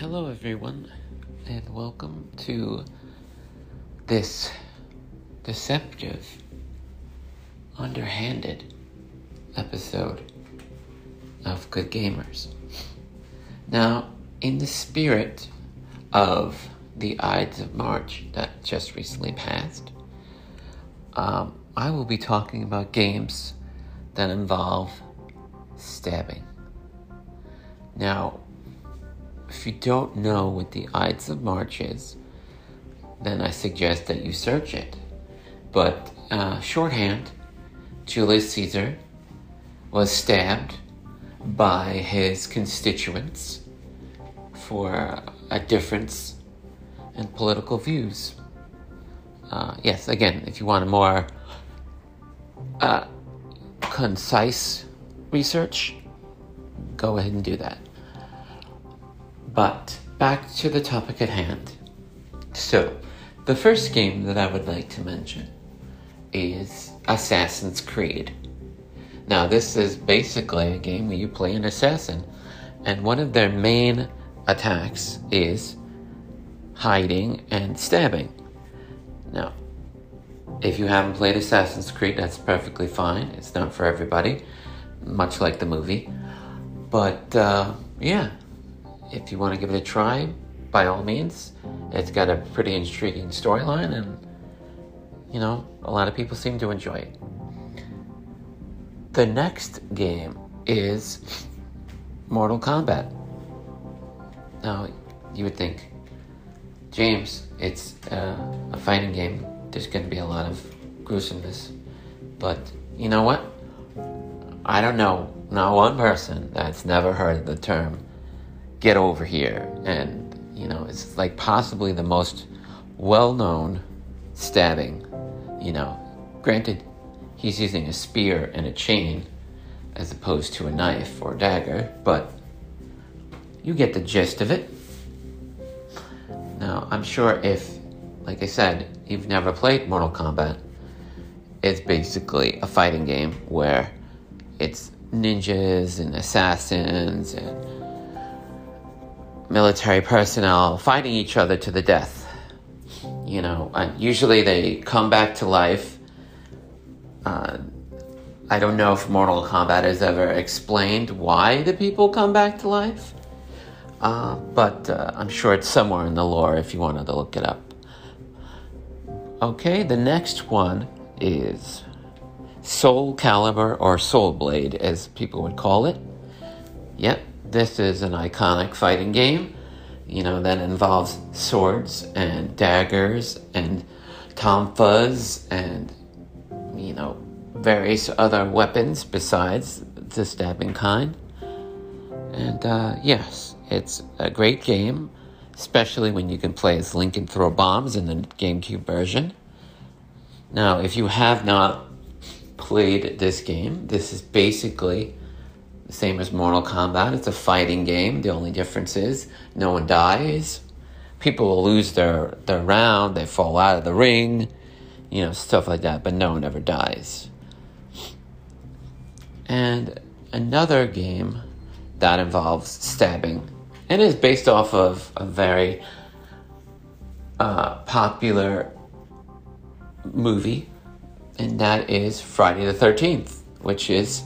Hello, everyone, and welcome to this deceptive, underhanded episode of Good Gamers. Now, in the spirit of the Ides of March that just recently passed, um, I will be talking about games that involve stabbing. Now, if you don't know what the Ides of March is, then I suggest that you search it. But uh, shorthand, Julius Caesar was stabbed by his constituents for a difference in political views. Uh, yes, again, if you want a more uh, concise research, go ahead and do that. But back to the topic at hand. So, the first game that I would like to mention is Assassin's Creed. Now, this is basically a game where you play an assassin, and one of their main attacks is hiding and stabbing. Now, if you haven't played Assassin's Creed, that's perfectly fine. It's not for everybody, much like the movie. But uh, yeah, if you want to give it a try, by all means. It's got a pretty intriguing storyline, and you know, a lot of people seem to enjoy it. The next game is Mortal Kombat. Now, you would think, James, it's uh, a fighting game. There's going to be a lot of gruesomeness. But you know what? I don't know not one person that's never heard the term get over here. And, you know, it's like possibly the most well known stabbing. You know, granted, he's using a spear and a chain as opposed to a knife or dagger, but you get the gist of it. Now, I'm sure if, like I said, you've never played Mortal Kombat, it's basically a fighting game where it's ninjas and assassins and military personnel fighting each other to the death. You know, and usually they come back to life. Uh, I don't know if Mortal Kombat has ever explained why the people come back to life, uh, but uh, I'm sure it's somewhere in the lore if you wanted to look it up. Okay, the next one is Soul Calibur or Soul Blade, as people would call it. Yep, this is an iconic fighting game, you know, that involves swords and daggers and tonfas and, you know, various other weapons besides the stabbing kind. And uh, yes, it's a great game, especially when you can play as Link and throw bombs in the GameCube version. Now, if you have not played this game, this is basically same as Mortal Kombat. It's a fighting game. The only difference is no one dies. People will lose their, their round, they fall out of the ring, you know, stuff like that, but no one ever dies. And another game that involves stabbing and is based off of a very uh, popular movie, and that is Friday the 13th, which is,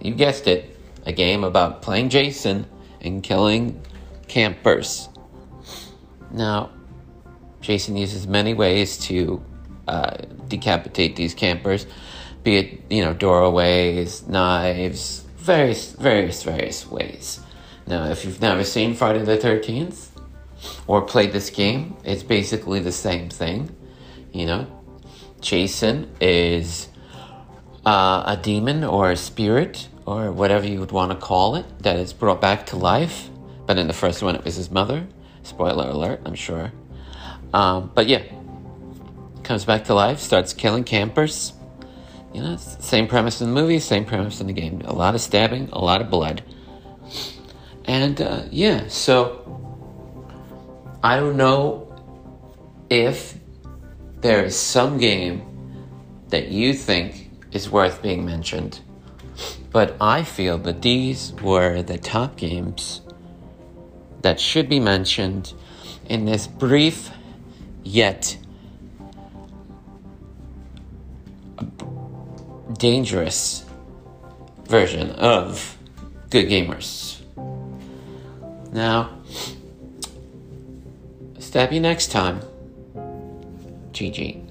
you guessed it, a game about playing Jason and killing campers. Now, Jason uses many ways to uh, decapitate these campers, be it you know doorways, knives, various, various, various ways. Now, if you've never seen Friday the Thirteenth or played this game, it's basically the same thing. You know, Jason is uh, a demon or a spirit or whatever you would want to call it, that is brought back to life. But in the first one, it was his mother. Spoiler alert, I'm sure. Um, but yeah, comes back to life, starts killing campers. You know, same premise in the movie, same premise in the game. A lot of stabbing, a lot of blood. And uh, yeah, so I don't know if there is some game that you think is worth being mentioned but I feel that these were the top games that should be mentioned in this brief yet dangerous version of Good Gamers. Now, stab you next time. GG.